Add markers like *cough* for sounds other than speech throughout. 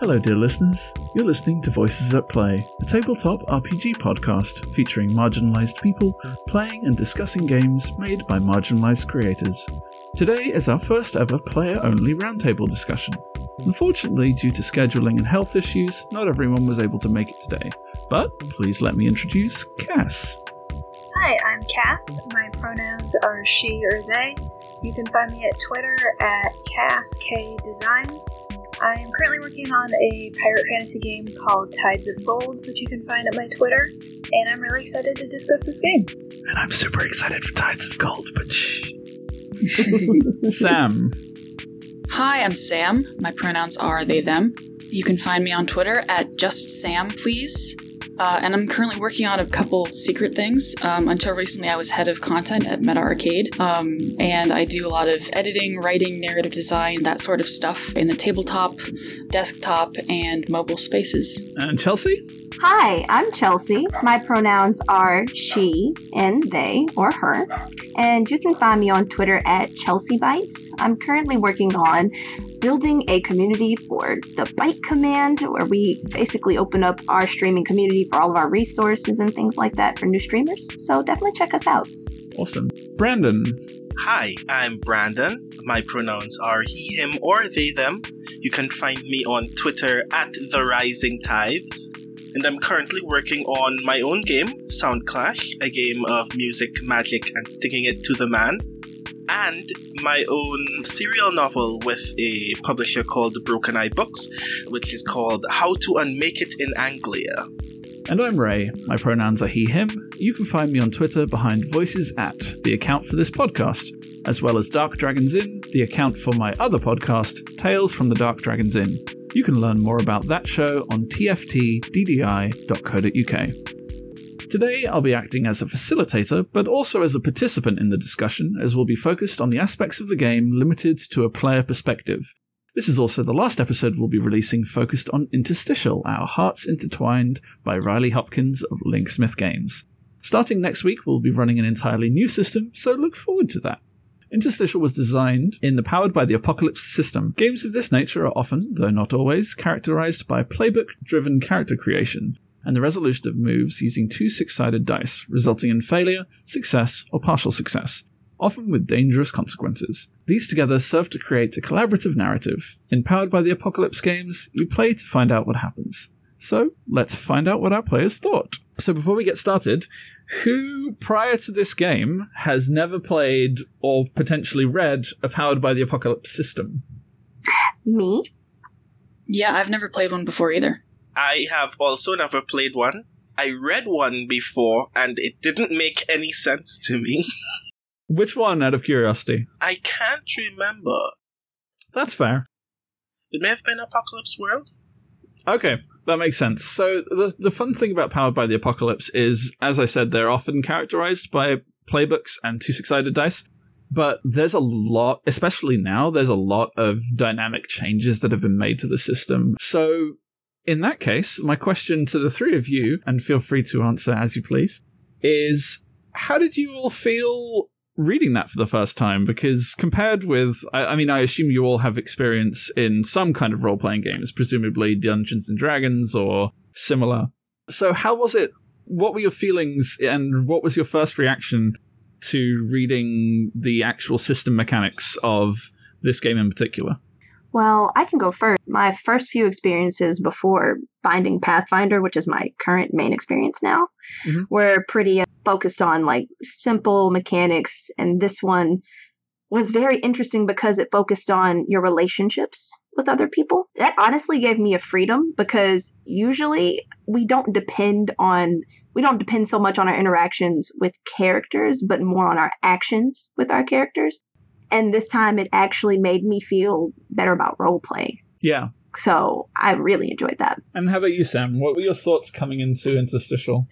Hello, dear listeners. You're listening to Voices at Play, a tabletop RPG podcast featuring marginalized people playing and discussing games made by marginalized creators. Today is our first ever player only roundtable discussion. Unfortunately, due to scheduling and health issues, not everyone was able to make it today. But please let me introduce Cass. Hi, I'm Cass. My pronouns are she or they. You can find me at Twitter at CassKDesigns. I am currently working on a pirate fantasy game called Tides of Gold, which you can find at my Twitter, and I'm really excited to discuss this game. And I'm super excited for Tides of Gold, but shh. *laughs* Sam. Hi, I'm Sam. My pronouns are they, them. You can find me on Twitter at just Sam, please. Uh, and I'm currently working on a couple secret things. Um, until recently, I was head of content at Meta Arcade, um, and I do a lot of editing, writing, narrative design, that sort of stuff in the tabletop, desktop, and mobile spaces. And Chelsea? Hi, I'm Chelsea. My pronouns are she and they or her. And you can find me on Twitter at Chelsea Bites. I'm currently working on building a community for the Bite Command, where we basically open up our streaming community for all of our resources and things like that for new streamers. So definitely check us out. Awesome. Brandon. Hi, I'm Brandon. My pronouns are he, him, or they, them. You can find me on Twitter at The Rising Tides. And I'm currently working on my own game, Sound Clash, a game of music, magic, and sticking it to the man. And my own serial novel with a publisher called Broken Eye Books, which is called How to Unmake It in Anglia. And I'm Ray. My pronouns are he, him. You can find me on Twitter behind Voices at, the account for this podcast, as well as Dark Dragons Inn, the account for my other podcast, Tales from the Dark Dragons Inn. You can learn more about that show on tftddi.co.uk. Today, I'll be acting as a facilitator, but also as a participant in the discussion, as we'll be focused on the aspects of the game limited to a player perspective. This is also the last episode we'll be releasing focused on Interstitial, Our Hearts Intertwined by Riley Hopkins of Linksmith Games. Starting next week, we'll be running an entirely new system, so look forward to that. Interstitial was designed in the Powered by the Apocalypse system. Games of this nature are often, though not always, characterized by playbook driven character creation and the resolution of moves using two six sided dice, resulting in failure, success, or partial success, often with dangerous consequences. These together serve to create a collaborative narrative. Empowered by the Apocalypse games, you play to find out what happens. So let's find out what our players thought. So before we get started, who prior to this game has never played or potentially read a Powered by the Apocalypse system? Me? Yeah, I've never played one before either. I have also never played one. I read one before and it didn't make any sense to me. *laughs* Which one, out of curiosity? I can't remember. That's fair. It may have been Apocalypse World. Okay, that makes sense. So the the fun thing about Powered by the Apocalypse is, as I said, they're often characterized by playbooks and two six sided dice. But there's a lot, especially now, there's a lot of dynamic changes that have been made to the system. So in that case, my question to the three of you, and feel free to answer as you please, is how did you all feel reading that for the first time? Because compared with, I, I mean, I assume you all have experience in some kind of role playing games, presumably Dungeons and Dragons or similar. So, how was it? What were your feelings, and what was your first reaction to reading the actual system mechanics of this game in particular? Well, I can go first. My first few experiences before finding Pathfinder, which is my current main experience now, Mhm. were pretty uh, focused on like simple mechanics. And this one was very interesting because it focused on your relationships with other people. That honestly gave me a freedom because usually we don't depend on we don't depend so much on our interactions with characters, but more on our actions with our characters. And this time it actually made me feel better about role playing. Yeah. So I really enjoyed that. And how about you, Sam? What were your thoughts coming into Interstitial?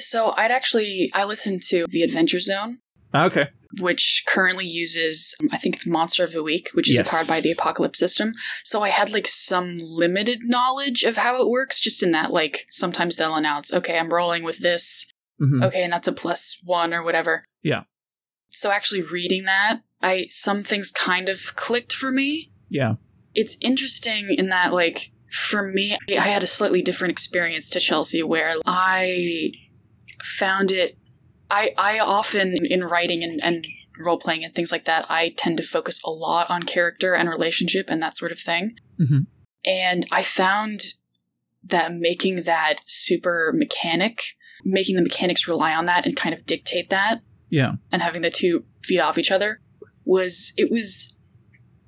So I'd actually I listened to the Adventure Zone Okay. which currently uses I think it's Monster of the Week, which is Yes. powered by the Apocalypse system. So I had like some limited knowledge of how it works, just in that like sometimes they'll announce, okay, I'm rolling with this, Mhm. okay, and that's a plus one or whatever. Yeah. So actually reading that, I some things kind of clicked for me. Yeah. It's interesting in that like for me, I had a slightly different experience to Chelsea where I found it I I often in writing and, and role playing and things like that, I tend to focus a lot on character and relationship and that sort of thing. Mhm. And I found that making that super mechanic, making the mechanics rely on that and kind of dictate that, Yeah. and having the two feed off each other was it was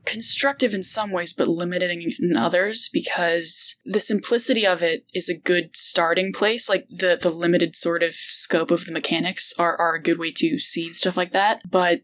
constructive in some ways but limiting in others because the simplicity of it is a good starting place like the the limited sort of scope of the mechanics are, are a good way to seed stuff like that but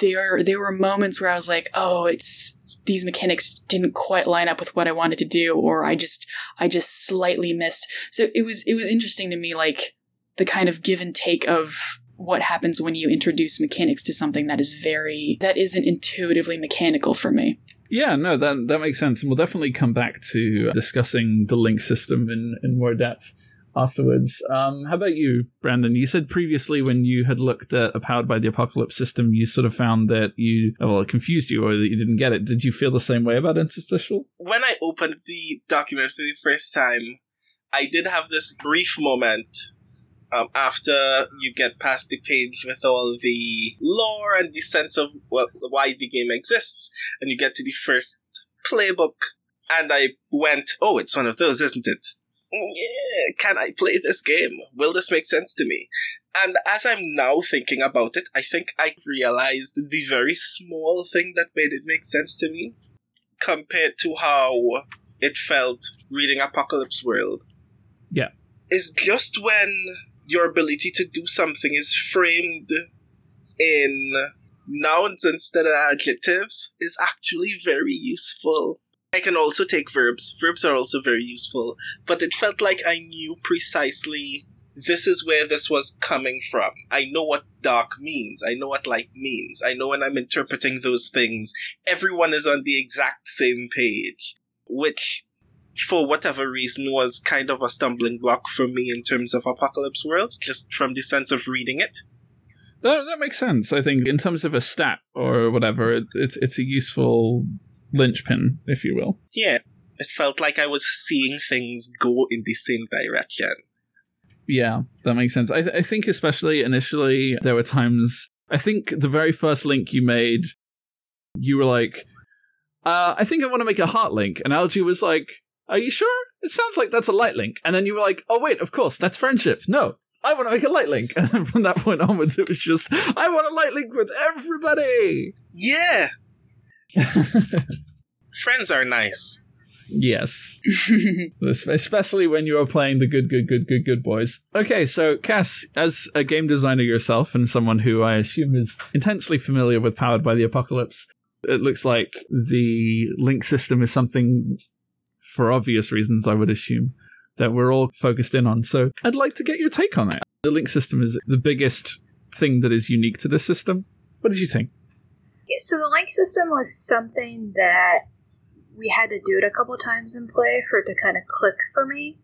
there there were moments where I was like, oh, it's these mechanics didn't quite line up with what I wanted to do, or I just I just slightly missed. So it was it was interesting to me, like the kind of give and take of what happens when you introduce mechanics to something that is very that isn't intuitively mechanical for me. Yeah, no, that that makes sense, and we'll definitely come back to discussing the link system in, in more depth afterwards. Um, how about you, Brandon? You said previously when you had looked at a powered by the apocalypse system, you sort of found that you well, it confused you or that you didn't get it. Did you feel the same way about interstitial? When I opened the document for the first time, I did have this brief moment um, after you get past the page with all the lore and the sense of well, why the game exists, and you get to the first playbook, and I went, "Oh, it's one of those, isn't it? Yeah, can I play this game? Will this make sense to me?" And as I'm now thinking about it, I think I realized the very small thing that made it make sense to me compared to how it felt reading Apocalypse World. Yeah. Is just when your ability to do something is framed in nouns instead of adjectives is actually very useful. I can also take verbs. Verbs are also very useful, but it felt like I knew precisely this is where this was coming from. I know what dark means. I know what light means. I know when I'm interpreting those things, everyone is on the exact same page, which for whatever reason was kind of a stumbling block for me in terms of Apocalypse World, just from the sense of reading it. That, that makes sense. I think in terms of a stat or whatever, it, it's it's a useful linchpin, if you will. Yeah, it felt like I was seeing things go in the same direction. Yeah, that makes sense. I, th- I think especially initially there were times. I think the very first link you made, you were like, uh, "I think I want to make a heart link," and Algie was like, "Are you sure? It sounds like that's a light link." And then you were like, "Oh wait, of course, that's friendship." No. I want to make a light link. *laughs* And from that point onwards, it was just, I want a light link with everybody. Yeah, *laughs* friends are nice. Yes. *laughs* especially when you are playing the good, good, good, good, good boys. Okay, so Cass, as a game designer yourself and someone who I assume is intensely familiar with Powered by the Apocalypse, it looks like the link system is something, for obvious reasons, I would assume, that we're all focused in on. So I'd like to get your take on it. The link system is the biggest thing that is unique to this system. What did you think? Yeah, so the link system was something that we had to do it a couple times in play for it to kind of click for me.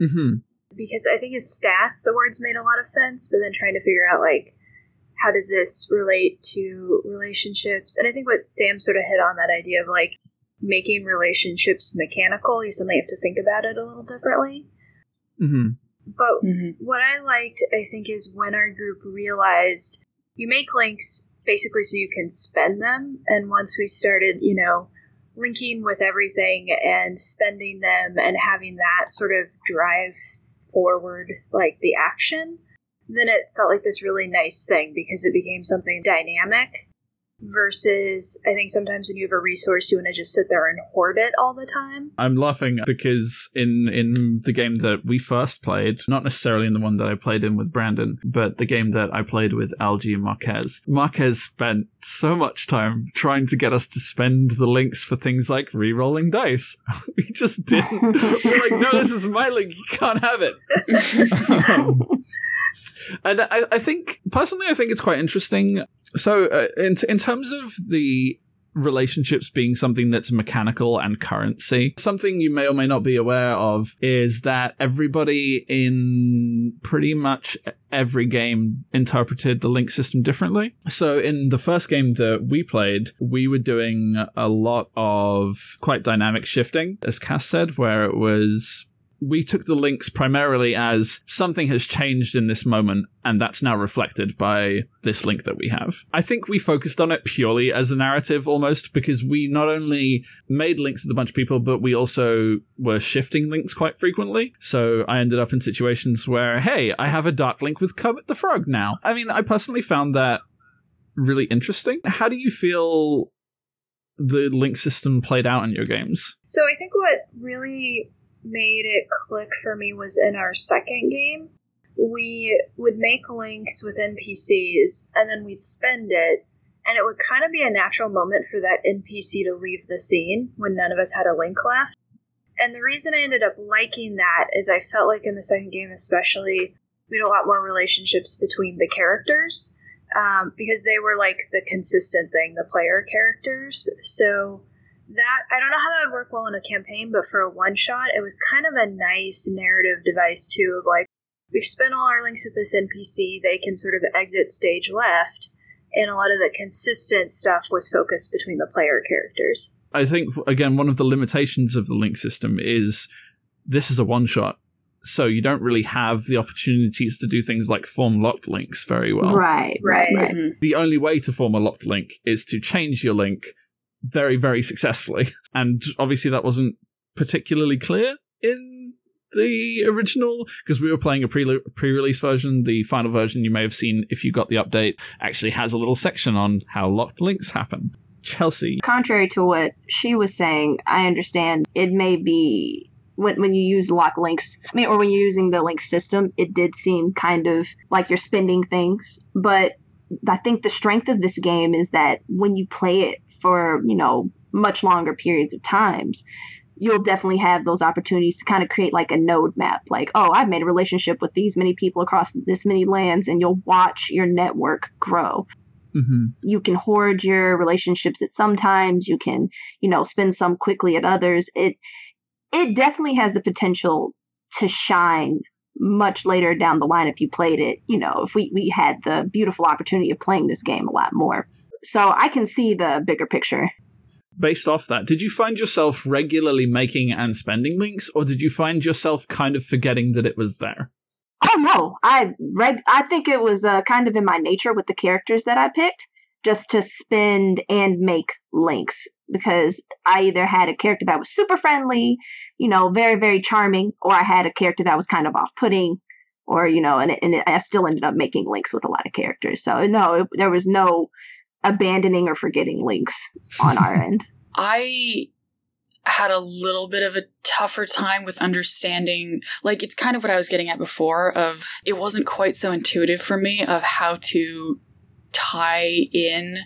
Mm-hmm. Because I think as stats, the words made a lot of sense, but then trying to figure out, like, how does this relate to relationships? And I think what Sam sort of hit on that idea of, like, making relationships mechanical, you suddenly have to think about it a little differently. Mm-hmm. But Mhm. what I liked, I think, is when our group realized you make links basically so you can spend them. And once we started, you know, linking with everything and spending them and having that sort of drive forward, like the action, then it felt like this really nice thing because it became something dynamic versus I think sometimes when you have a resource, you want to just sit there and hoard it all the time. I'm laughing because in in the game that we first played, not necessarily in the one that I played in with Brandon, but the game that I played with Algie and Marquez, Marquez spent so much time trying to get us to spend the links for things like re-rolling dice. *laughs* we just didn't. *laughs* We're like, no, this is my link. You can't have it. Um, *laughs* And I, I think personally, I think it's quite interesting. So, uh, in in terms of the relationships being something that's mechanical and currency. Something you may or may not be aware of is that everybody in pretty much every game interpreted the link system differently. So in the first game that we played, we were doing a lot of quite dynamic shifting, as Cass said, where it was we took the links primarily as something has changed in this moment, and that's now reflected by this link that we have. I think we focused on it purely as a narrative almost because we not only made links with a bunch of people, but we also were shifting links quite frequently. So I ended up in situations where, hey, I have a dark link with Kermit the Frog now. I mean, I personally found that really interesting. How do you feel the link system played out in your games? So I think what really made it click for me was in our second game. We would make links with NPCs and then we'd spend it, and it would kind of be a natural moment for that NPC to leave the scene when none of us had a link left. And the reason I ended up liking that is I felt like in the second game, especially, we had a lot more relationships between the characters um, because they were like the consistent thing, the player characters. So that I don't know how that would work well in a campaign, but for a one shot, it was kind of a nice narrative device too. Of like, we've spent all our links with this NPC; they can sort of exit stage left, and a lot of the consistent stuff was focused between the player characters. I think again, one of the limitations of the link system is this is a one shot. So you don't really have the opportunities to do things like form locked links very well. Right, right, Right. right. Mhm. The only way to form a locked link is to change your link very, very successfully. *laughs* And obviously, that wasn't particularly clear in the original because we were playing a pre pre-release version. The final version you may have seen if you got the update actually has a little section on how locked links happen. Chelsea, Contrary to what she was saying, I understand it may be when when you use lock links, I mean, or when you're using the link system, it did seem kind of like you're spending things. But I think the strength of this game is that when you play it for you know much longer periods of times, you'll definitely have those opportunities to kind of create like a node map. Like, oh, I've made a relationship with these many people across this many lands, and you'll watch your network grow. Hmm you can hoard your relationships at some times. You can you know spend some quickly at others. It it definitely has the potential to shine much later down the line if you played it you know if we we had the beautiful opportunity of playing this game a lot more so i can see the bigger picture based off that, did you find yourself regularly making and spending links, or did you find yourself kind of forgetting that it was there? oh no i reg i think it was uh, kind of in my nature with the characters that i picked just to spend and make links because I either had a character that was super friendly, you know, very, very charming, or I had a character that was kind of off putting, or, you know, and, and I still ended up making links with a lot of characters. So, no, it, there was no abandoning or forgetting links on our *laughs* end. I had a little bit of a tougher time with understanding like it's kind of what I was getting at before of it wasn't quite so intuitive for me of how to tie in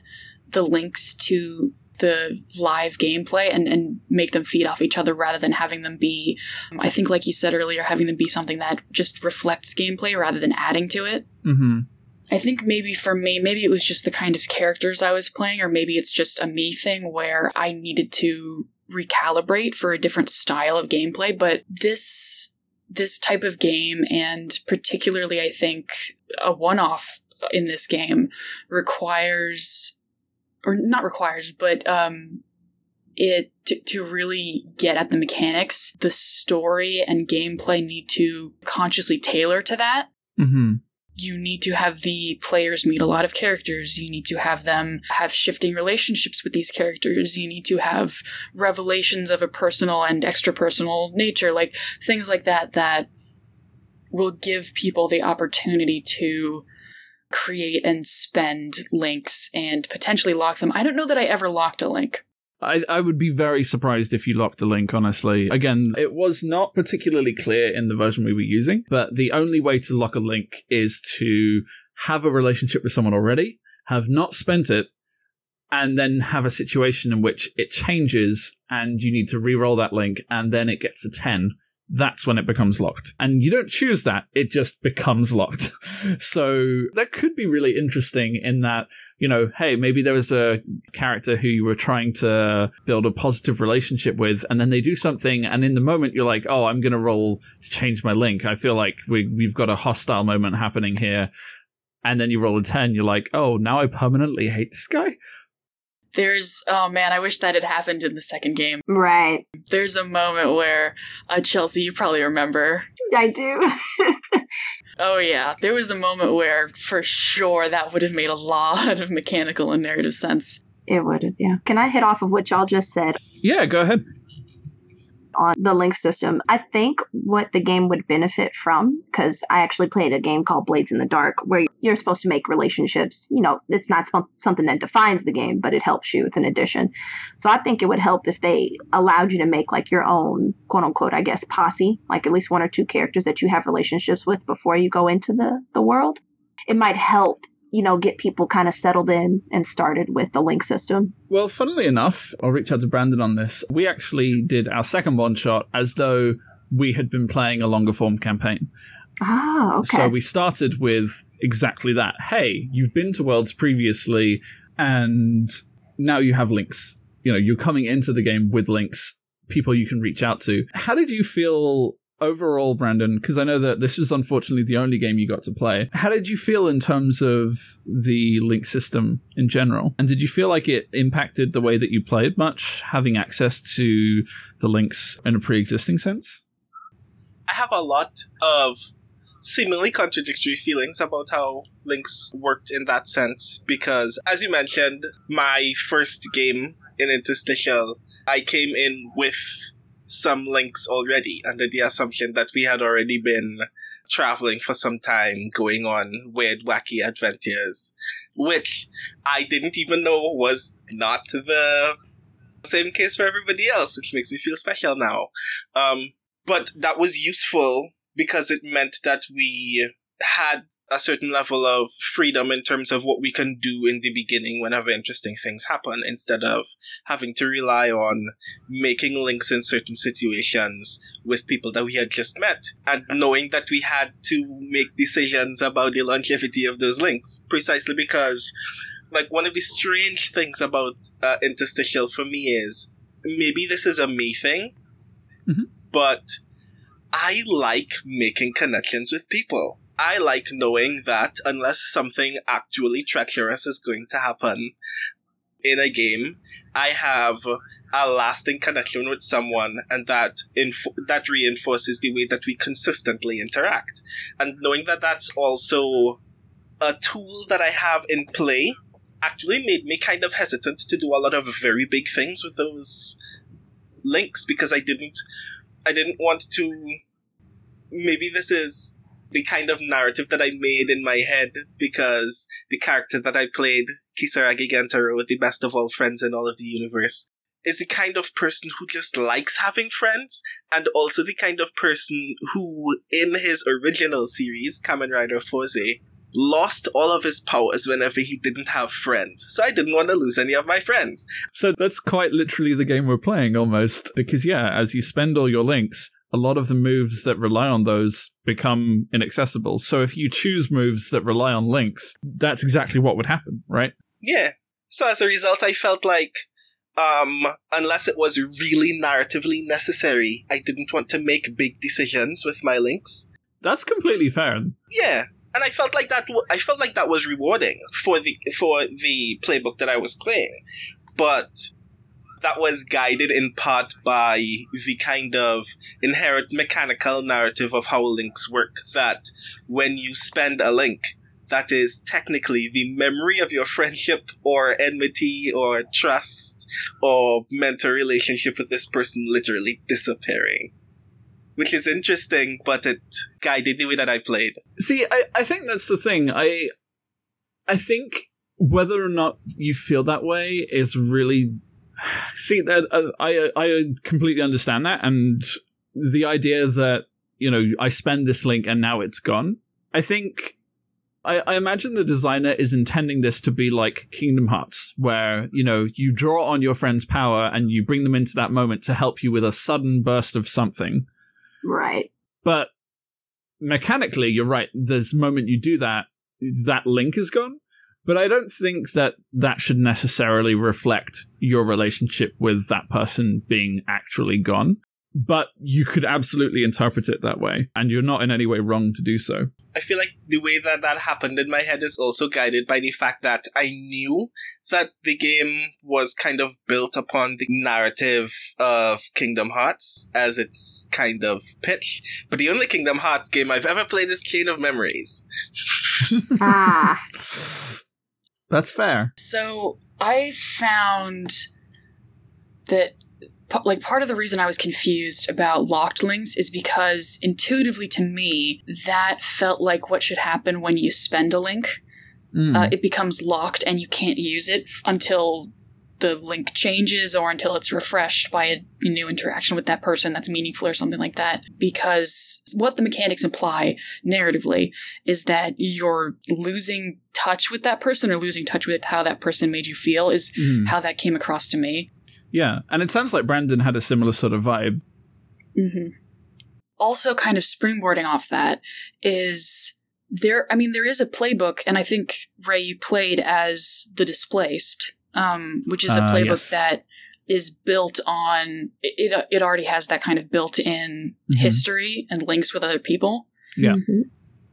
the links to the live gameplay and, and make them feed off each other rather than having them be I think like you said earlier having them be something that just reflects gameplay rather than adding to it. Mm-hmm. I think maybe for me, maybe it was just the kind of characters I was playing, or maybe it's just a me thing where I needed to recalibrate for a different style of gameplay. But this this type of game, and particularly I think a one off in this game, requires or not requires, but um it to, to really get at the mechanics, the story and gameplay need to consciously tailor to that Mm-hmm. You need to have the players meet a lot of characters. You need to have them have shifting relationships with these characters. You need to have revelations of a personal and extra personal nature, like things like that, that will give people the opportunity to create and spend links and potentially lock them. I don't know that I ever locked a link. I, I would be very surprised if you locked a link, honestly. Again, it was not particularly clear in the version we were using, but the only way to lock a link is to have a relationship with someone already, have not spent it, and then have a situation in which it changes and you need to re-roll that link and then it gets a 10 that's when it becomes locked. And you don't choose that, it just becomes locked. *laughs* so that could be really interesting in that, you know, hey, maybe there was a character who you were trying to build a positive relationship with, and then they do something, and in the moment you're like, oh, I'm going to roll to change my link. I feel like we, we've got a hostile moment happening here. And then you roll a 10, you're like, oh, now I permanently hate this guy. There's oh man, I wish that had happened in the second game. Right. There's a moment where uh, Chelsea, you probably remember. I do. *laughs* oh yeah, there was a moment where for sure that would have made a lot of mechanical and narrative sense. It would have, yeah. Can I hit off of what y'all just said? Yeah, go ahead on the link system. I think what the game would benefit from, because I actually played a game called Blades in the Dark, where you're supposed to make relationships. You know, it's not something that defines the game, but it helps you. It's an addition. So I think it would help if they allowed you to make like your own quote unquote, I guess, posse, like at least one or two characters that you have relationships with before you go into the, the world. It might help you know, get people kind of settled in and started with the link system. Well, funnily enough, I'll reach out to Brandon on this. We actually did our second one shot as though we had been playing a longer form campaign. Ah, okay. So we started with exactly that. Hey, you've been to worlds previously, and now you have links. You know, you're coming into the game with links, people you can reach out to. How did you feel overall, Brandon, because I know that this is unfortunately the only game you got to play, how did you feel in terms of the link system in general? And did you feel like it impacted the way that you played much, having access to the links in a pre existing sense? I have a lot of seemingly contradictory feelings about how links worked in that sense because, as you mentioned, my first game in Interstitial, I came in with some links already under the assumption that we had already been traveling for some time, going on weird, wacky adventures, which I didn't even know was not the same case for everybody else, which makes me feel special now. Um, but that was useful because it meant that we had a certain level of freedom in terms of what we can do in the beginning whenever interesting things happen instead of having to rely on making links in certain situations with people that we had just met and knowing that we had to make decisions about the longevity of those links precisely because like one of the strange things about uh, interstitial for me is maybe this is a me thing mm-hmm. but I like making connections with people. I like knowing that unless something actually treacherous is going to happen in a game, I have a lasting connection with someone, and that inf- that reinforces the way that we consistently interact. And knowing that that's also a tool that I have in play actually made me kind of hesitant to do a lot of very big things with those links because I didn't I didn't want to maybe this is the kind of narrative that I made in my head because the character that I played, Kisaragi Gentaro, with the best of all friends in all of the universe, is the kind of person who just likes having friends, and also the kind of person who, in his original series, Kamen Rider Fourze, lost all of his powers whenever he didn't have friends. So I didn't want to lose any of my friends. So that's quite literally the game we're playing almost. Because, yeah, as you spend all your links, a lot of the moves that rely on those become inaccessible. So if you choose moves that rely on links, that's exactly what would happen, right? Yeah. So as a result, I felt like um, unless it was really narratively necessary, I didn't want to make big decisions with my links. That's completely fair. Yeah, and I felt like that. W- I felt like that was rewarding for the for the playbook that I was playing, but that was guided in part by the kind of inherent mechanical narrative of how links work. That when you spend a link, that is technically the memory of your *laughs* friendship or enmity or trust or mentor relationship with this person literally disappearing. Which is interesting, but it guided the way that I played. See, I, I think that's the thing. I I think whether or not you feel that way is really See, uh, I I completely understand that, and the idea that you know I spend this link and now it's gone. I think I, I, imagine the designer is intending this to be like Kingdom Hearts, where you know you draw on your friend's power and you bring them into that moment to help you with a sudden burst of something. Right. But mechanically, you're right. This moment you do that, that link is gone. But I don't think that that should necessarily reflect your relationship with that person being actually gone. But you could absolutely interpret it that way, and you're not in any way wrong to do so. I feel like the way that that happened in my head is also guided by the fact that I knew that the game was kind of built upon the narrative of Kingdom Hearts as its kind of pitch. But the only Kingdom Hearts game I've ever played is Chain of Memories. Ah. *laughs* That's fair. So I found that like part of the reason I was confused about locked links is because intuitively to me that felt like what should happen when you spend a link. Mm. Uh, it becomes locked and you can't use it f- until the link changes or until it's refreshed by a new interaction with that person that's meaningful or something like that. Because what the mechanics imply narratively is that you're losing touch with that person or losing touch with how that person made you feel, is Mm. how that came across to me. Yeah, and it sounds like Brandon had a similar sort of vibe. Mm-hmm. Also, kind of springboarding off that is there. I mean, there is a playbook, and I think Ray you played as the displaced, um, which is a Uh, playbook yes. that is built on it. It, it already has that kind of built-in Mhm. history and links with other people. Yeah. Mhm.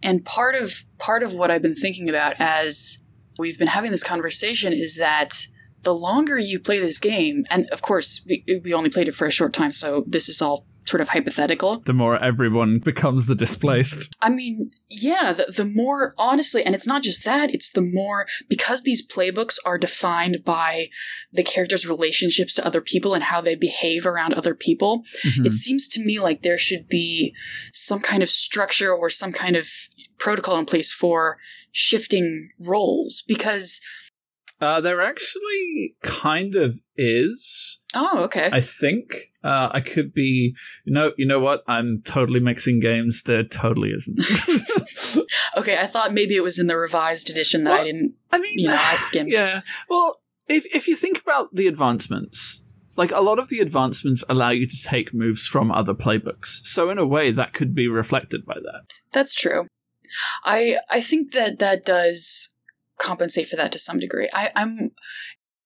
And part of part of what I've been thinking about as we've been having this conversation is that the longer you play this game, and of course we, we only played it for a short time, so this is all sort of hypothetical. The more everyone becomes the displaced. I mean, yeah, the, the more honestly, and it's not just that, it's the more because these playbooks are defined by the characters' relationships to other people and how they behave around other people. Mhm. It seems to me like there should be some kind of structure or some kind of protocol in place for shifting roles because Uh, there actually kind of is. oh okay I think uh, I could be. You know, you know what? I'm totally mixing games. There totally isn't. *laughs* *laughs* okay i thought maybe it was in the revised edition that i didn't I mean, You know, I *sighs* skimmed. Yeah. Well, if if you think about the advancements, like a lot of the advancements allow you to take moves from other playbooks. So in a way, that could be reflected by that. that's true i i think that that does compensate for that to some degree i i'm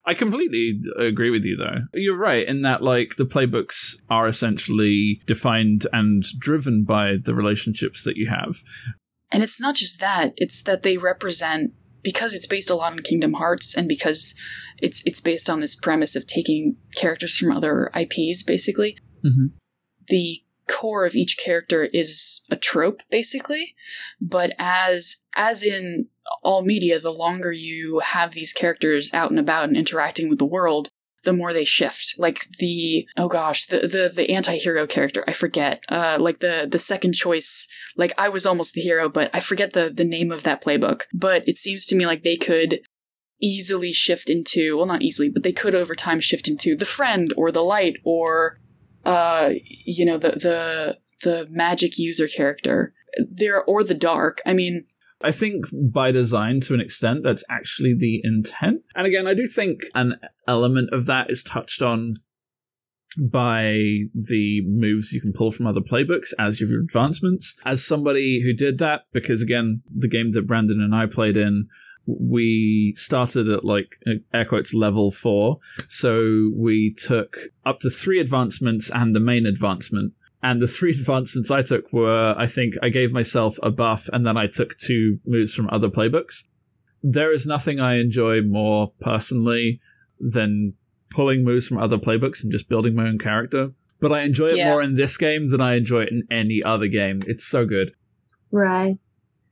I completely agree with you, though. You're right in that, like, the playbooks are essentially defined and driven by the relationships that you have. And it's not just that, it's that they represent because it's based a lot on Kingdom Hearts and because it's it's based on this premise of taking characters from other IPs basically. Mhm. The core of each character is a trope basically, but as as in all media, the longer you have these characters out and about and interacting with the world, the more they shift. Like the oh gosh, the the the anti-hero character, I forget. Uh like the the second choice like I was almost the hero, but I forget the the name of that playbook. But it seems to me like they could easily shift into well not easily, but they could over time shift into the friend or the light or uh you know the the the magic user character. There or the dark. I mean, I think by design, to an extent, that's actually the intent. And again, I do think an element of that is touched on by the moves you can pull from other playbooks as your advancements. As somebody who did that, because again, the game that Brandon and I played in, we started at like air quotes level four. So we took up to three advancements and the main advancement. And the three *laughs* advancements I took were I think I gave myself a buff and then I took two moves from other playbooks. There is nothing I enjoy more personally than pulling moves from other playbooks and just building my own character. But I enjoy it Yeah. more in this game than I enjoy it in any other game. It's so good. Right.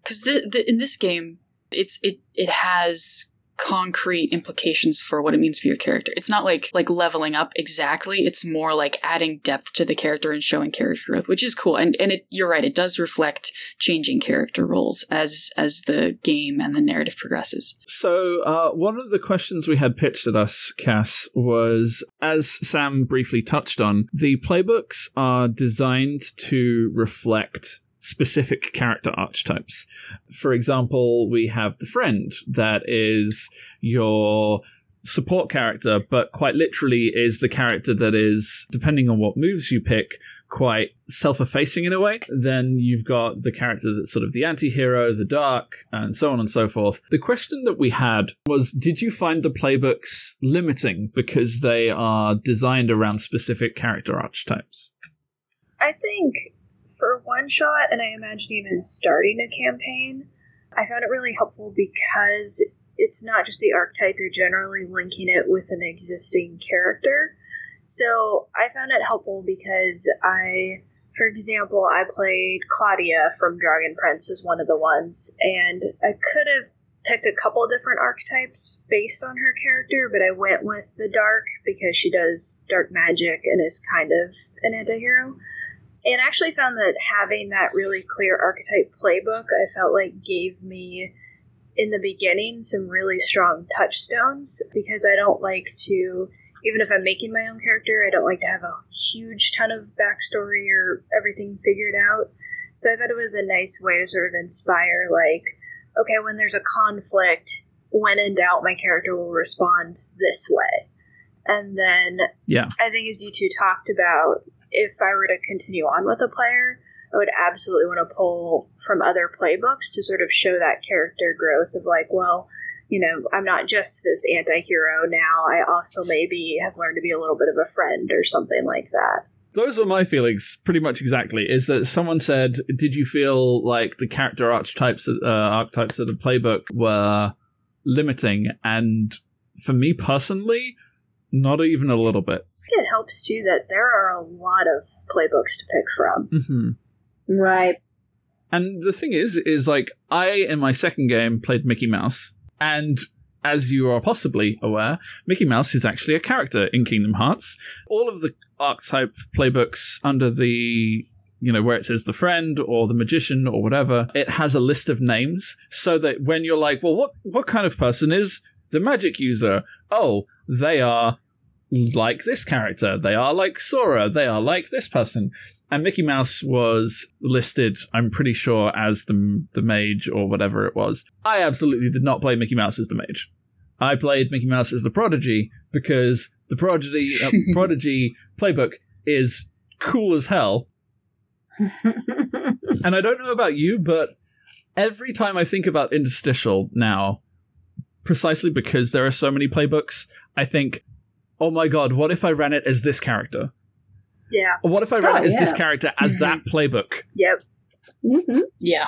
because the, the in this game it's it it has concrete implications for what it means for your character. It's not like like leveling up exactly. It's more like adding depth to the character and showing character growth which is cool. And and it you're right. It does reflect changing character roles as as the game and the narrative progresses. So, uh, one of the questions we had pitched at us, Cass, was as Sam briefly touched on, the playbooks are designed to reflect specific character archetypes. For example, we have the friend that is your support character, but quite literally is the character that is, depending on what moves you pick, quite self-effacing in a way. Then you've got the character that's sort of the anti-hero, the dark, and so on and so forth. The question that we had was, did you find the playbooks limiting because they are designed around specific character archetypes? I think for one shot, and I imagine even starting a campaign, I found it really helpful because it's not just the archetype, you're generally linking it with an existing character. So I found it helpful because I, for example, I played Claudia from Dragon Prince as one of the ones, and I could have picked a couple different archetypes based on her character, but I went with the dark because she does dark magic and is kind of an anti-hero. And I actually found that having that really clear archetype playbook, I felt like gave me in the beginning some really strong touchstones because I don't like to even if I'm making my own character, I don't like to have a huge ton of backstory or everything figured out. So I thought it was a nice way to sort of inspire, like, okay, when there's a conflict, when in doubt, my character will respond this way. And then, yeah, I think as you two talked about, if I were to continue on with a player, I would absolutely want to pull from other playbooks to sort of show that character growth of like, well, you know, I'm not just this anti hero now. I also maybe have learned to be a little bit of a friend or something like that. Those were my feelings, pretty much exactly. Is that someone said, "Did you feel like the character archetypes, uh, archetypes of the playbook were limiting?" And for me personally, not even a little bit. It helps too that there are a lot of playbooks to pick from. Mm-hmm. Right. And the thing is, is like I in my second game played Mickey Mouse, and as you are possibly aware, Mickey Mouse is actually a character in Kingdom Hearts. All of the archetype playbooks under the you know, where it says the friend or the magician or whatever, it has a list of names so that when you're like, well, what, what kind of person is the magic user? Oh, they are like this character. They are like Sora. They are like this person. And Mickey Mouse was listed, I'm pretty sure, as the the mage or whatever it was. I absolutely did not play Mickey Mouse as the mage. I played Mickey Mouse as the prodigy because the prodigy uh, *laughs* prodigy playbook is cool as hell. *laughs* and I don't know about you, but every time I think about interstitial now, precisely because there are so many playbooks, I think, oh my god, what if I ran it as this character? Yeah. Or what if I ran Oh, it as this character as that playbook? Yep. hmm Yeah.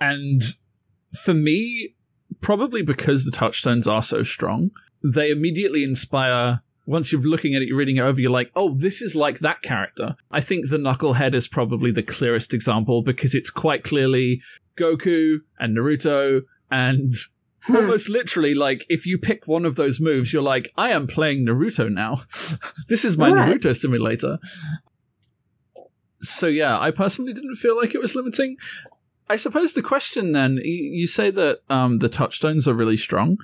And for me, probably because the touchstones are so strong, they immediately inspire. Once you're looking at it, you're reading it over, you're like, oh, this is like that character. I think the Knucklehead is probably the clearest example because it's quite clearly Goku and Naruto and. Almost literally like if you pick one of those moves you're like i am playing naruto now. *laughs* This is my Right. naruto simulator. So yeah i personally didn't feel like it was limiting. I suppose the question then you say that um, the touchstones are really strong.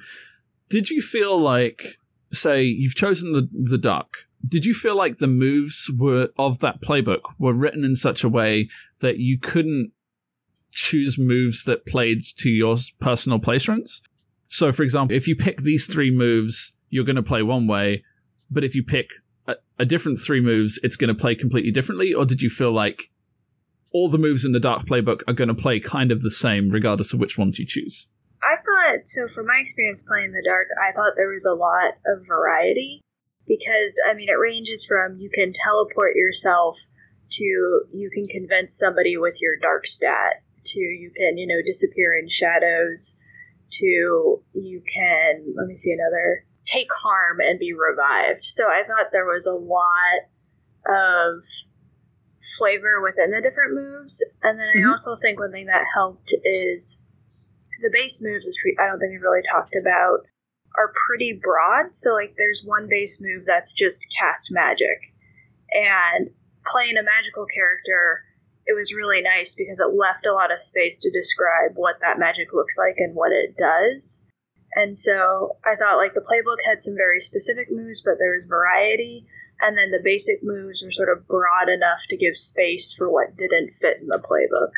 Did you feel like say you've chosen the the dark did you feel like the moves were of that playbook were written in such a way that you couldn't choose moves that played to your personal play strengths. So, for example, if you pick these three moves, you're going to play one way, but if you pick a, a different three moves, it's going to play completely differently? Or did you feel like all the moves in the Dark playbook are going to play kind of the same, regardless of which ones you choose? I thought so. From my experience playing the dark, I thought there was a lot of variety because I mean it ranges from you can teleport yourself to you can convince somebody with your dark stat to you can you know disappear in shadows to you can let me see another take harm and be revived. So I thought there was a lot of flavor within the different moves, and then I Mhm. also think one thing that helped is the base moves, which we, I don't think we've really talked about, are pretty broad. So, like, there's one base move that's just cast magic. And playing a magical character, it was really nice because it left a lot of space to describe what that magic looks like and what it does. And so I thought, like, the playbook had some very specific moves, but there was variety. And then the basic moves were sort of broad enough to give space for what didn't fit in the playbook.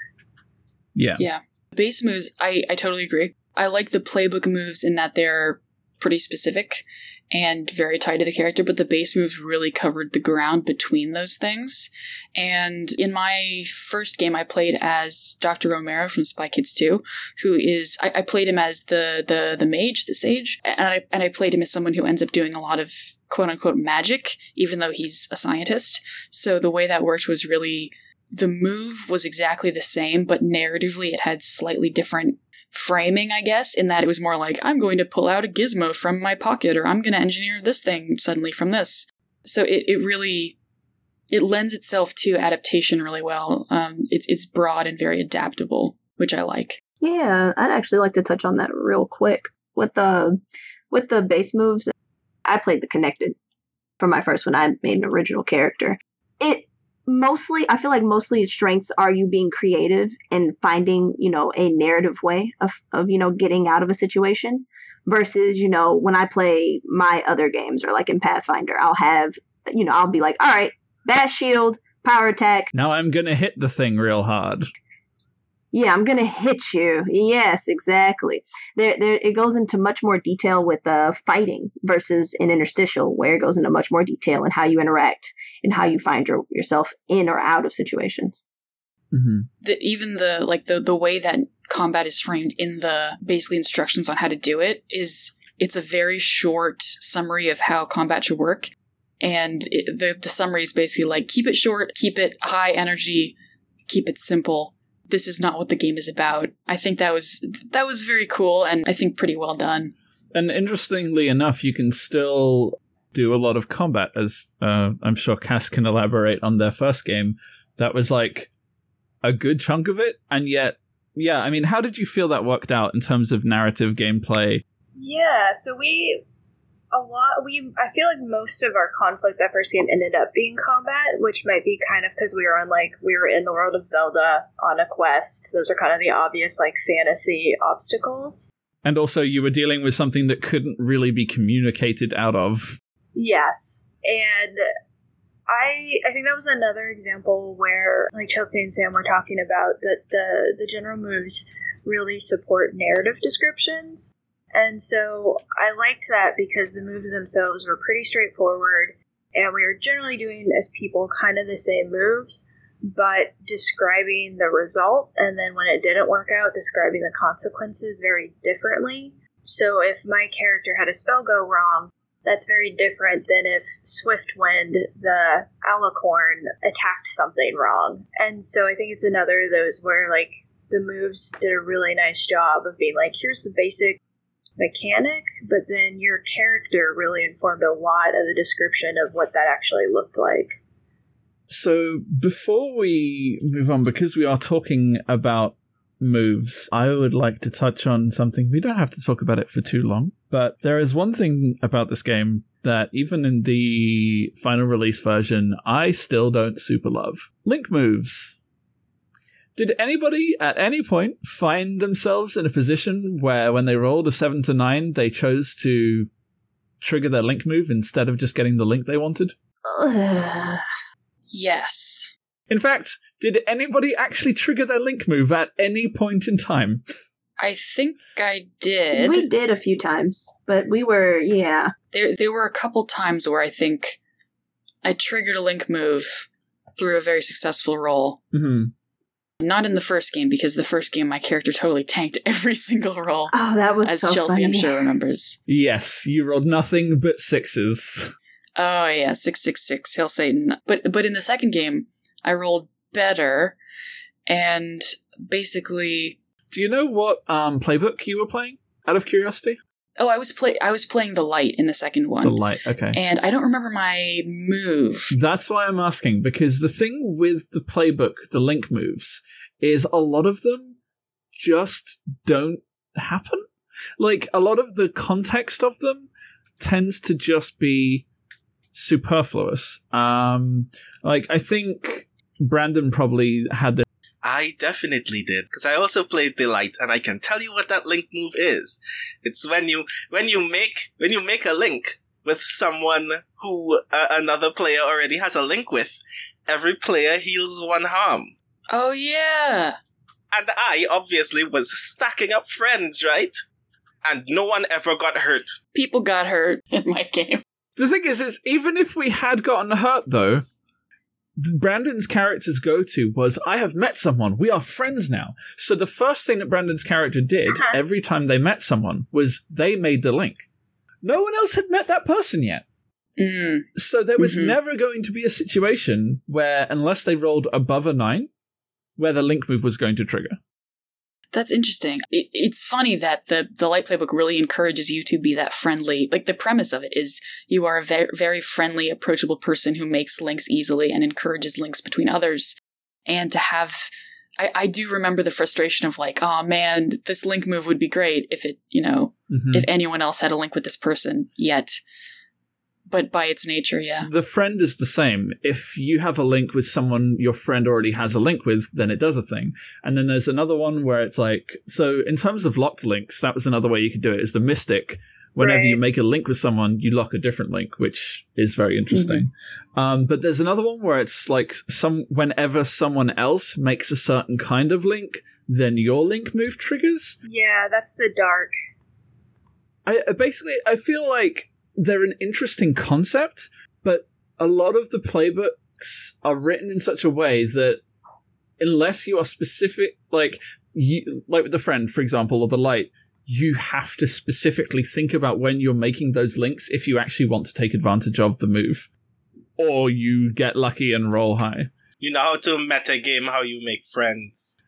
Yeah. Yeah. Base moves, I, I totally agree. I like the playbook moves in that they're pretty specific. And very tied to the character, but the base moves really covered the ground between those things. And in my first game, I played as Dr. Romero from Spy Kids 2, who is I, I played him as the the the mage, the sage, and I and I played him as someone who ends up doing a lot of quote unquote magic, even though he's a scientist. So the way that worked was really the move was exactly the same, but narratively it had slightly different framing, I guess, in that it was more like, I'm going to pull out a gizmo from my pocket, or I'm going to engineer this thing suddenly from this. So it, it really it lends itself to adaptation really well. Um, it's it's broad and very adaptable, which I like. Yeah, I'd actually like to touch on that real quick with the with the base moves. I played the connected for my first one. I made an original character. It mostly i feel like mostly its strengths are you being creative and finding you know a narrative way of, of you know getting out of a situation versus you know when i play my other games or like in pathfinder i'll have you know i'll be like all right bash shield power attack Now I'm gonna hit the thing real hard. Yeah i'm gonna hit you. Yes exactly. There, there it goes into much more detail with uh, fighting versus an interstitial where it goes into much more detail in how you interact and how you find your, yourself in or out of situations. Hmm The, even the like the the way that combat is framed in the basically instructions on how to do it is it's a very short summary of how combat should work, and it, the the summary is basically like keep it short, keep it high energy, keep it simple. This is not what the game is about. I think that was that was very cool and I think pretty well done. And interestingly enough, you can still do a lot of combat, as uh, I'm sure Cass can elaborate on their first game. That was like a good chunk of it, and yet, yeah. I mean, how did you feel that worked out in terms of narrative gameplay? Yeah, so we a lot we I feel like most of our conflict that first game ended up being combat, which might be kind of because we were on like we were in the world of Zelda on a quest. Those are kind of the obvious like fantasy obstacles. And also, you were dealing with something that couldn't really be communicated out of. Yes. And I I think that was another example where like Chelsea and Sam were talking about that the the general moves really support narrative descriptions. And so I liked that because the moves themselves were pretty straightforward and we were generally doing as people kind of the same moves, but describing the result and then when it didn't work out, describing the consequences very differently. So if my character had a spell go wrong, that's very different than if Swiftwind, the alicorn, attacked something wrong. And so I think it's another of those where like the moves did a really nice job of being like, here's the basic mechanic, but then your character really informed a lot of the description of what that actually looked like. So, before we move on, because we are talking about moves, I would like to touch on something. We don't have to talk about it for too long, but there is one thing about this game that even in the final release version, I still don't super love link moves. Did anybody at any point find themselves in a position where when they rolled a 7 to 9, they chose to trigger their link move instead of just getting the link they wanted? Ugh. *sighs* Yes. In fact, did anybody actually trigger their link move at any point in time? I think I did. we did a few times but we were yeah There, there were a couple times where I think I triggered a link move through a very successful roll. hmm Not in the first game, because the first game my character totally tanked *laughs* every single roll, oh that was as so Chelsea funny I'm sure remembers. Yes, you rolled nothing but sixes. Oh yeah, six six six, Hail Satan. But but in the second game, I rolled better, and basically, Do you know what um, playbook you were playing? Out of curiosity, oh, I was play I was playing the light in the second one, the light. Okay, and I don't remember my move. that's why I'm asking because the thing with the playbook, the link moves, is a lot of them just don't happen. Like a lot of the context of them tends to just be superfluous. Um, like I think Brandon probably had this. I definitely did because I also played the light, and I can tell you what that link move is. It's when you when you make when you make a link with someone who uh, another player already has a link with. Every player heals one harm, Oh yeah, and I obviously was stacking up friends, right? and no one ever got hurt. People got hurt in my *laughs* game. The thing is, is even if we had gotten hurt, though, Brandon's character's go to was, I have met someone. We are friends now. So the first thing that Brandon's character did Uh-huh. every time they met someone was they made the link. No one else had met that person yet. Mm, So there was Mhm. never going to be a situation where, unless they rolled above a nine, where the link move was going to trigger. That's interesting. It, it's funny that the the light playbook really encourages you to be that friendly. Like the premise of it is you are a very very friendly, approachable person who makes links easily and encourages links between others. And to have, I, I do remember the frustration of like, oh man, this link move would be great if it, you know, Mhm. if anyone else had a link with this person yet. But by its nature, yeah. The friend is the same. If you have a link with someone your friend already has a link with, then it does a thing. And then there's another one where it's like, so in terms of locked links, that was another way you could do it is the mystic. Whenever Right. you make a link with someone, you lock a different link, which is very interesting. Um, but there's another one where it's like some whenever someone else makes a certain kind of link, then your link move triggers. Yeah, that's the dark. I I basically I feel like they're an interesting concept, but a lot of the playbooks are written in such a way that unless you are specific, like you, like with the friend, for example, or the light, you have to specifically think about when you're making those links if you actually want to take advantage of the move, or you get lucky and roll high. You know how to meta game how you make friends.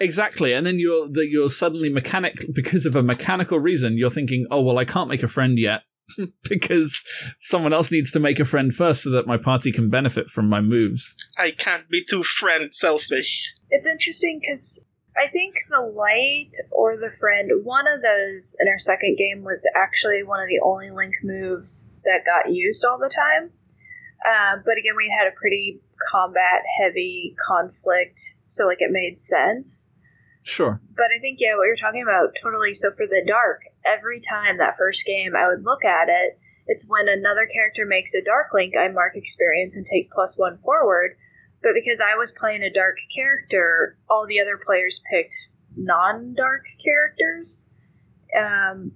Exactly, and then you're that you're suddenly mechanic because of a mechanical reason. You're thinking, oh well, I can't make a friend yet *laughs* because someone else needs to make a friend first, so that my party can benefit from my moves. I can't be too friend selfish. It's interesting because I think the light or the friend, one of those in our second game was actually one of the only link moves that got used all the time. Uh, but again, we had a pretty combat heavy conflict, so like it made sense. Sure. But I think, yeah, what you're talking about, totally. So for the dark, every time that first game I would look at it, it's when another character makes a dark link, I mark experience and take plus one forward. But because I was playing a dark character, all the other players picked non dark characters. Um,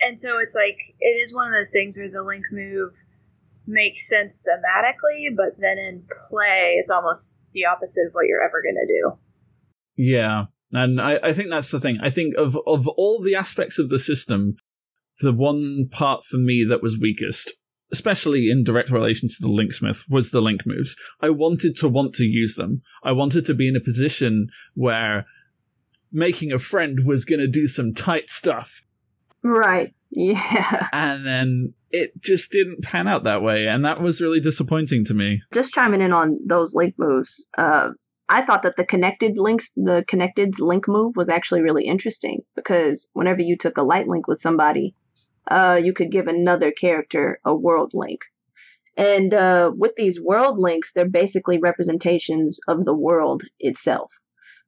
and so it's like, it is one of those things where the link move makes sense thematically, but then in play, it's almost the opposite of what you're ever going to do. Yeah, and I, I think that's the thing. I think of of all the aspects of the system, the one part for me that was weakest, especially in direct relation to the linksmith, was the link moves. I wanted to want to use them. I wanted to be in a position where making a friend was going to do some tight stuff, Right. Yeah. and then it just didn't pan out that way, and that was really disappointing to me. Just chiming in on those link moves. Uh, I thought that the connected links, the connected link move was actually really interesting because whenever you took a light link with somebody, uh, you could give another character a world link. And uh, with these world links, they're basically representations of the world itself.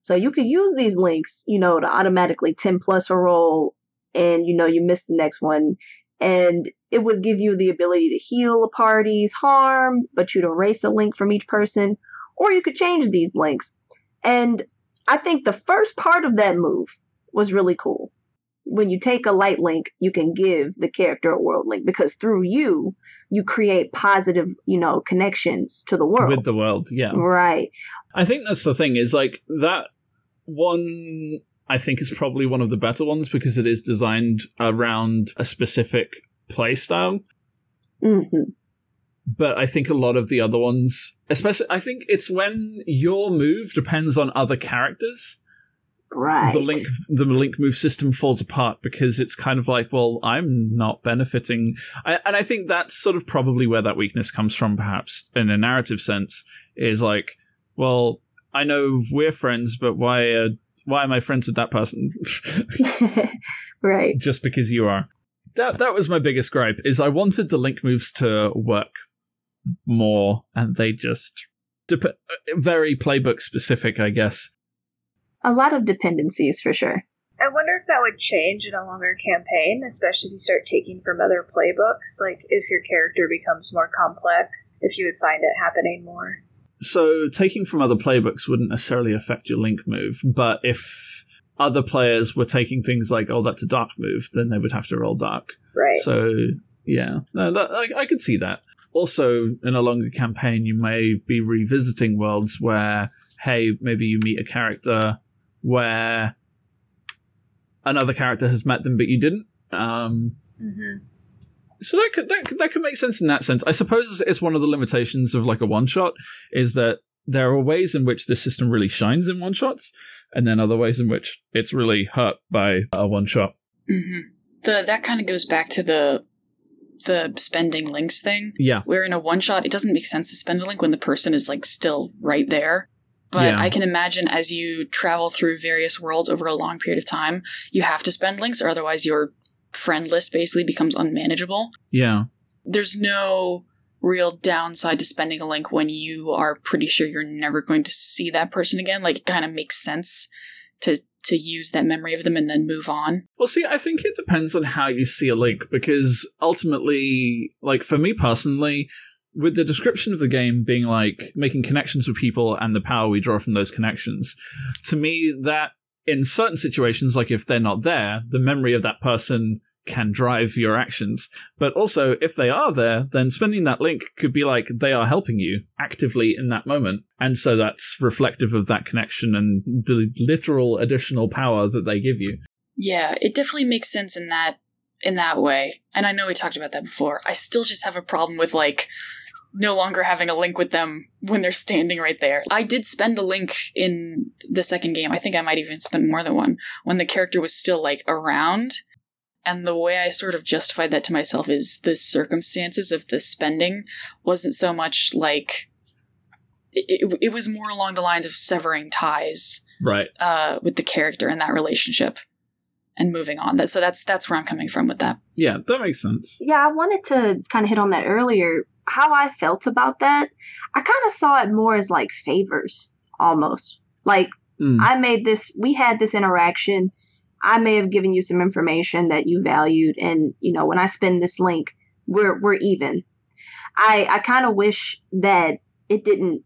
So you could use these links, you know, to automatically 10 plus a roll, and you know, you miss the next one. And it would give you the ability to heal a party's harm, but you'd erase a link from each person, or you could change these links. And I think the first part of that move was really cool. When you take a light link, you can give the character a world link because through you, you create positive, you know, connections to the world. With the world, yeah. right. I think that's the thing is like that one I think is probably one of the better ones because it is designed around a specific play style. Mm-hmm. But I think a lot of the other ones, especially I think it's when your move depends on other characters, Right. the link the link move system falls apart because it's kind of like, well, I'm not benefiting I, and I think that's sort of probably where that weakness comes from perhaps in a narrative sense is like, well, I know we're friends, but why uh, why am I friends with that person? *laughs* *laughs* right. Just because you are. That that was my biggest gripe is I wanted the link moves to work more, and they just dep- very playbook specific, I guess. A lot of dependencies for sure. I wonder if that would change in a longer campaign, especially if you start taking from other playbooks. Like if your character becomes more complex, if you would find it happening more. So taking from other playbooks wouldn't necessarily affect your link move, but if other players were taking things like, "Oh, that's a dark move," then they would have to roll dark. Right. So yeah, no, that, I, I could see that. Also, in a longer campaign, you may be revisiting worlds where, hey, maybe you meet a character where another character has met them, but you didn't. Um, hmm so that could, that could that could make sense in that sense. I suppose it's one of the limitations of like a one shot is that there are ways in which this system really shines in one shots, and then other ways in which it's really hurt by a one shot. hmm The that kind of goes back to the the spending links thing. Yeah, Where in a one shot, it doesn't make sense to spend a link when the person is like still right there. But Yeah. I can imagine as you travel through various worlds over a long period of time, you have to spend links, or otherwise your friend list basically becomes unmanageable. yeah, There's no real downside to spending a link when you are pretty sure you're never going to see that person again. Like it kind of makes sense to to use that memory of them and then move on. Well, see, I think it depends on how you see a link because ultimately, like for me personally, with the description of the game being like making connections with people and the power we draw from those connections, to me, that in certain situations, like if they're not there, the memory of that person can drive your actions. But also, if they are there, then spending that link could be like they are helping you actively in that moment. And so that's reflective of that connection and the literal additional power that they give you. Yeah, it definitely makes sense in that in that way. And I know we talked about that before. I still just have a problem with like no longer having a link with them when they're standing right there. I did spend a link in the second game. I think I might even spend more than one when the character was still like around. And the way I sort of justified that to myself is the circumstances of the spending wasn't so much like it, it, it was more along the lines of severing ties Right. uh, with the character in that relationship and moving on. That so that's that's where I'm coming from with that. Yeah, that makes sense. Yeah, I wanted to kind of hit on that earlier. How I felt about that, I kind of saw it more as like favors almost. Like Mm. I made this, we had this interaction. I may have given you some information that you valued, and you know, when I spend this link, we're we're even. I I kind of wish that it didn't.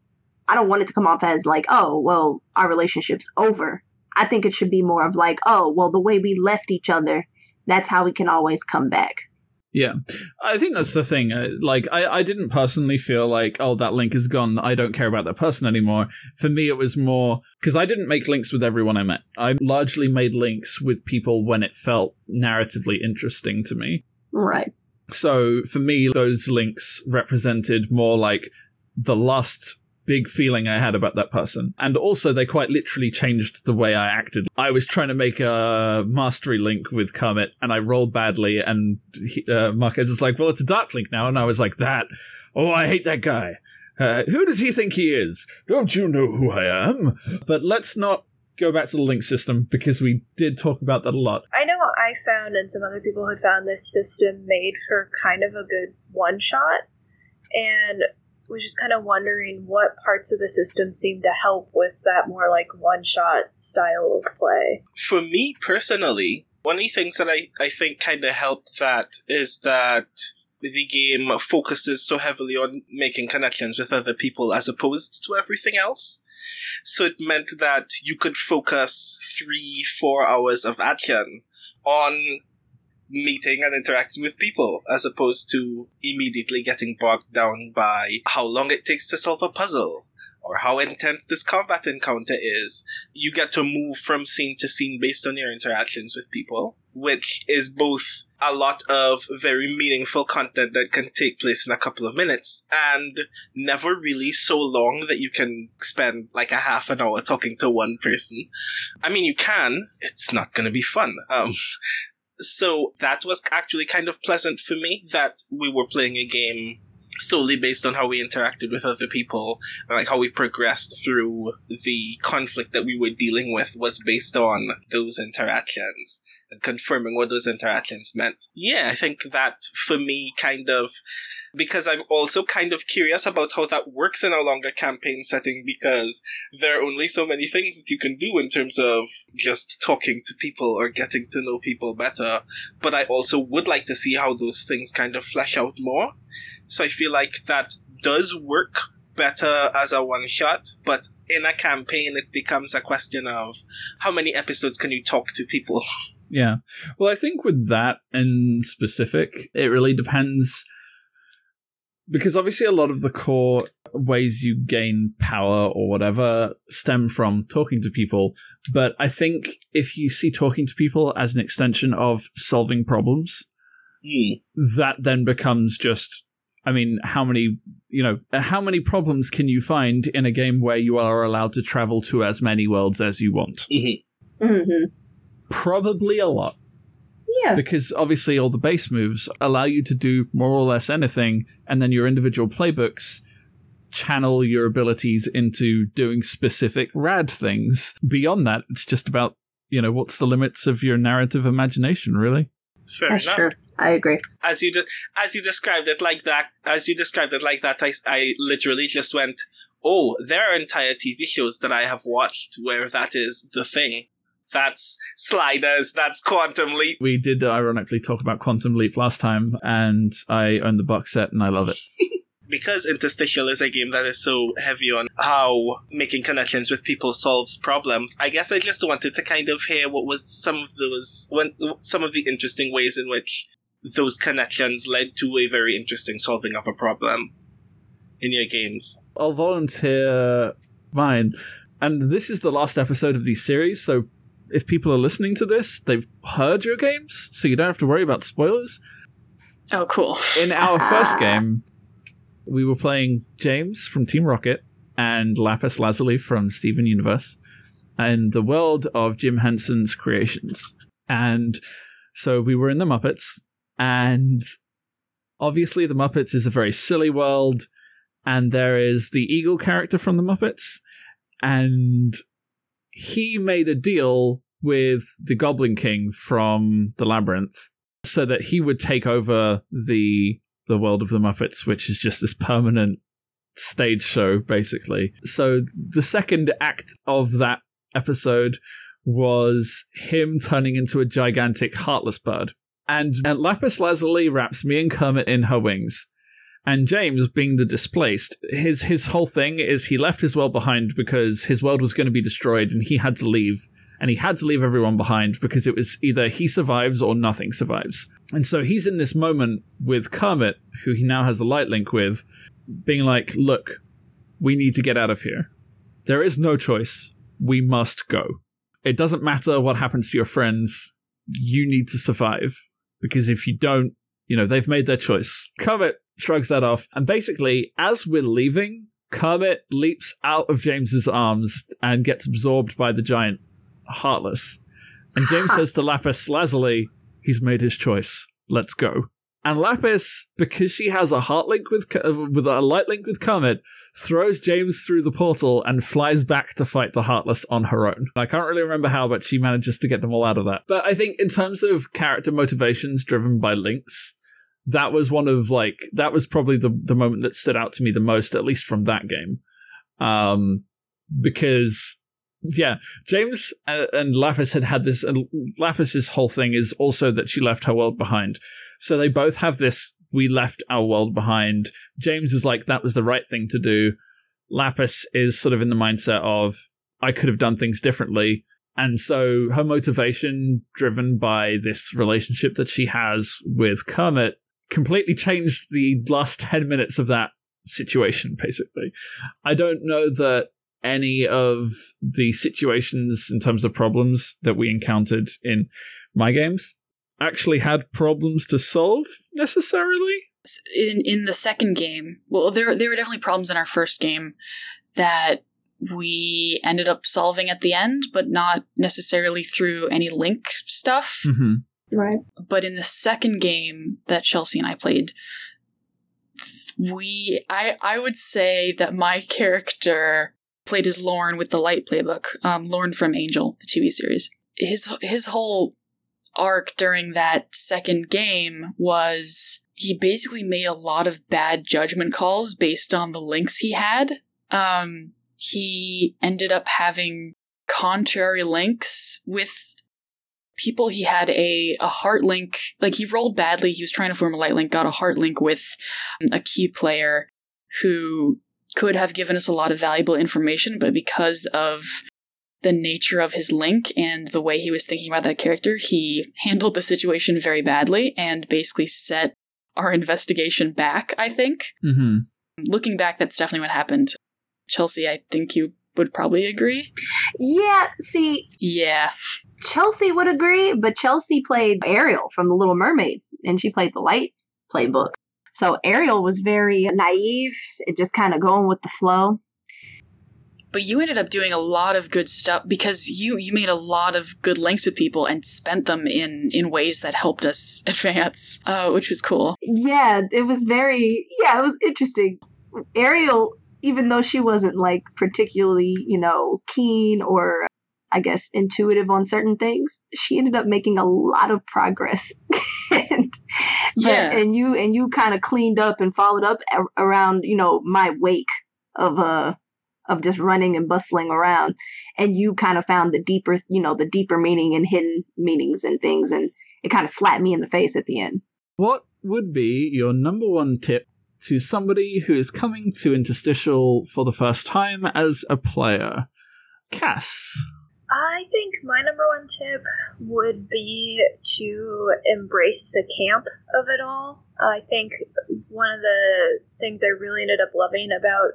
I don't want it to come off as like, oh, well, our relationship's over. I think it should be more of like, oh, well, the way we left each other, that's how we can always come back. Yeah, I think that's the thing. Uh, like, I, I didn't personally feel like, oh, that link is gone. I don't care about that person anymore. For me, it was more because I didn't make links with everyone I met. I largely made links with people when it felt narratively interesting to me. Right. So for me, those links represented more like the last big feeling I had about that person. And also, they quite literally changed the way I acted. I was trying to make a mastery link with Kermit, and I rolled badly, and he, uh, Marquez is like, well, it's a dark link now. And I was like, that. Oh, I hate that guy. Uh, who does he think he is? Don't you know who I am? But let's not go back to the link system because we did talk about that a lot. I know I found, and some other people had found this system made for kind of a good one shot, and was just kind of wondering what parts of the system seem to help with that more like one shot style of play. For me personally, one of the things that I, I think kind of helped that is that the game focuses so heavily on making connections with other people as opposed to everything else. So it meant that you could focus three, four hours of action on meeting and interacting with people as opposed to immediately getting bogged down by how long it takes to solve a puzzle or how intense this combat encounter is. You get to move from scene to scene based on your interactions with people, which is both a lot of very meaningful content that can take place in a couple of minutes and never really so long that you can spend like a half an hour talking to one person. I mean, you can, it's not going to be fun. Um, so that was actually kind of pleasant for me that we were playing a game solely based on how we interacted with other people and like how we progressed through the conflict that we were dealing with was based on those interactions and confirming what those interactions meant. Yeah, I think that for me kind of because I'm also kind of curious about how that works in a longer campaign setting because there are only so many things that you can do in terms of just talking to people or getting to know people better. But I also would like to see how those things kind of flesh out more. So I feel like that does work better as a one shot, but in a campaign, it becomes a question of how many episodes can you talk to people? *laughs* Yeah. Well, I think with that in specific, it really depends. Because obviously, a lot of the core ways you gain power or whatever stem from talking to people. But I think if you see talking to people as an extension of solving problems, Hmm. that then becomes just. I mean, how many, you know, how many problems can you find in a game where you are allowed to travel to as many worlds as you want? Mhm. hmm Probably a lot. Yeah. because obviously all the base moves allow you to do more or less anything, and then your individual playbooks channel your abilities into doing specific rad things. Beyond that, it's just about, you know, what's the limits of your narrative imagination, really? Fair That's enough. true. I agree. As you de- as you described it like that, as you described it like that, I, I literally just went, "Oh, there are entire TV shows that I have watched where that is the thing. That's sliders. That's Quantum Leap. We did uh, ironically talk about Quantum Leap last time, and I own the box set and I love it. *laughs* because Interstitial is a game that is so heavy on how making connections with people solves problems, I guess I just wanted to kind of hear what was some of those when, some of the interesting ways in which those connections led to a very interesting solving of a problem in your games. I'll volunteer mine. And this is the last episode of these series, so if people are listening to this, they've heard your games, so you don't have to worry about spoilers. Oh, cool. In our *laughs* first game, we were playing James from Team Rocket and Lapis Lazuli from Steven Universe and the world of Jim Henson's creations. And so we were in the Muppets, and obviously the Muppets is a very silly world, and there is the Eagle character from the Muppets, and he made a deal with the Goblin King from the Labyrinth so that he would take over the the world of the Muppets, which is just this permanent stage show, basically. So the second act of that episode was him turning into a gigantic heartless bird. And, and Lapis Lazuli wraps me and Kermit in her wings. And James, being the displaced, his his whole thing is he left his world behind because his world was going to be destroyed and he had to leave. And he had to leave everyone behind because it was either he survives or nothing survives. And so he's in this moment with Kermit, who he now has a light link with, being like, look, we need to get out of here. There is no choice. We must go. It doesn't matter what happens to your friends. You need to survive. Because if you don't, you know, they've made their choice. Kermit shrugs that off. And basically, as we're leaving, Kermit leaps out of James's arms and gets absorbed by the giant Heartless. And James *laughs* says to Lapis Lazuli, he's made his choice. Let's go. And Lapis, because she has a heart link with uh, with a light link with Kermit, throws James through the portal and flies back to fight the Heartless on her own. I can't really remember how, but she manages to get them all out of that. But I think in terms of character motivations driven by links, that was one of like that was probably the the moment that stood out to me the most, at least from that game, um, because yeah, James and, and Lapis had had this, and Lapis's whole thing is also that she left her world behind. So they both have this. We left our world behind. James is like that was the right thing to do. Lapis is sort of in the mindset of I could have done things differently. And so her motivation, driven by this relationship that she has with Kermit, completely changed the last 10 minutes of that situation, basically. I don't know that any of the situations in terms of problems that we encountered in my games actually had problems to solve necessarily. In in the second game, well, there there were definitely problems in our first game that we ended up solving at the end, but not necessarily through any link stuff. Mm-hmm. Right. but in the second game that Chelsea and I played, we I I would say that my character played as Lorne with the Light playbook, um, Lorne from Angel, the TV series. His his whole arc during that second game was he basically made a lot of bad judgment calls based on the links he had. Um, he ended up having contrary links with people he had a, a heart link like he rolled badly he was trying to form a light link got a heart link with a key player who could have given us a lot of valuable information, but because of the nature of his link and the way he was thinking about that character, he handled the situation very badly and basically set our investigation back, I think. Mm-hmm. Looking back, that's definitely what happened. Chelsea, I think you would probably agree. Yeah, see, Yeah. Chelsea would agree, but Chelsea played Ariel from The Little Mermaid, and she played the Light playbook. So Ariel was very naive and just kind of going with the flow. But you ended up doing a lot of good stuff because you you made a lot of good links with people and spent them in in ways that helped us *laughs* advance, uh, which was cool. Yeah, it was very, yeah, it was interesting. Ariel, even though she wasn't like particularly, you know, keen or I guess intuitive on certain things, she ended up making a lot of progress. *laughs* and, but- Yeah. and you and you kind of cleaned up and followed up a- around, you know, my wake of uh of just running and bustling around and you kind of found the deeper, you know, the deeper meaning and hidden meanings and things and it kind of slapped me in the face at the end. What would be your number one tip to somebody who is coming to Interstitial for the first time as a player? Cass. I think my number one tip would be to embrace the camp of it all. I think one of the things I really ended up loving about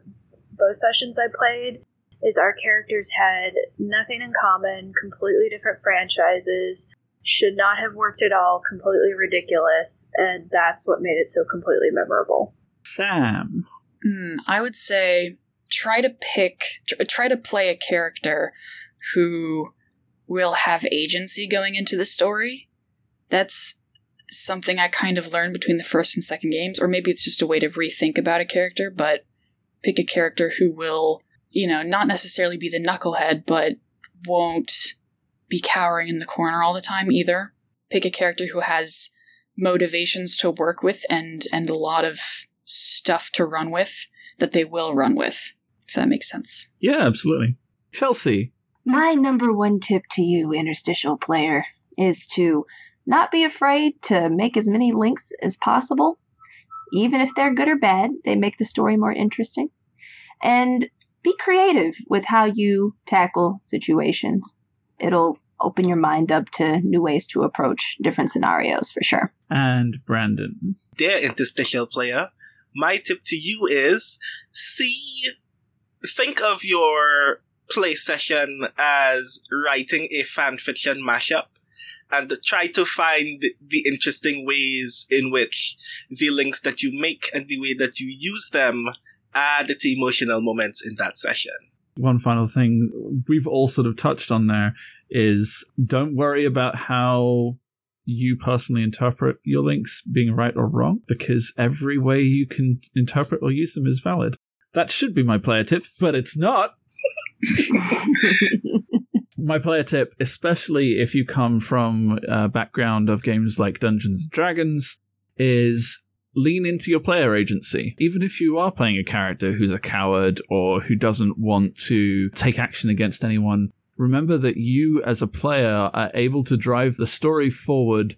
both sessions I played is our characters had nothing in common, completely different franchises, should not have worked at all, completely ridiculous, and that's what made it so completely memorable. Sam. Hmm, I would say try to pick, try to play a character who will have agency going into the story. That's something I kind of learned between the first and second games, or maybe it's just a way to rethink about a character, but pick a character who will, you know, not necessarily be the knucklehead, but won't be cowering in the corner all the time either. Pick a character who has motivations to work with and and a lot of stuff to run with that they will run with. If that makes sense. Yeah, absolutely. Chelsea. My number one tip to you, interstitial player, is to not be afraid to make as many links as possible. Even if they're good or bad, they make the story more interesting. And be creative with how you tackle situations. It'll open your mind up to new ways to approach different scenarios for sure. And Brandon. Dear interstitial player, my tip to you is see, think of your play session as writing a fan fiction mashup and try to find the interesting ways in which the links that you make and the way that you use them add to emotional moments in that session. One final thing we've all sort of touched on there is don't worry about how you personally interpret your links being right or wrong, because every way you can interpret or use them is valid. That should be my player tip, but it's not. *laughs* my player tip, especially if you come from a background of games like Dungeons and Dragons, is lean into your player agency. Even if you are playing a character who's a coward or who doesn't want to take action against anyone, remember that you as a player are able to drive the story forward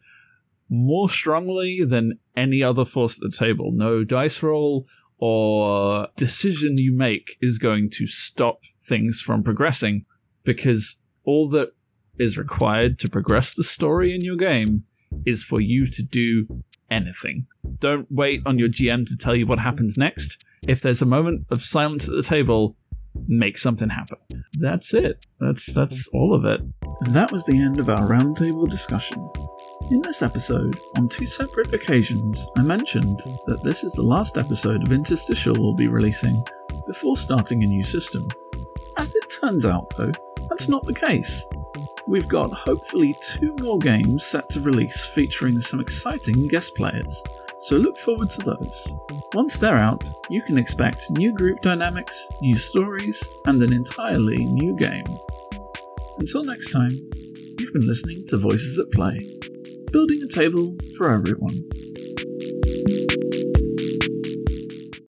more strongly than any other force at the table. No dice roll or decision you make is going to stop things from progressing because all that is required to progress the story in your game is for you to do anything. Don't wait on your GM to tell you what happens next. If there's a moment of silence at the table, make something happen. That's it. That's that's all of it. And that was the end of our roundtable discussion. In this episode, on two separate occasions, I mentioned that this is the last episode of Interstitial we'll be releasing before starting a new system. As it turns out, though, that's not the case. We've got hopefully two more games set to release featuring some exciting guest players, so look forward to those. Once they're out, you can expect new group dynamics, new stories, and an entirely new game. Until next time, you've been listening to Voices at Play, building a table for everyone.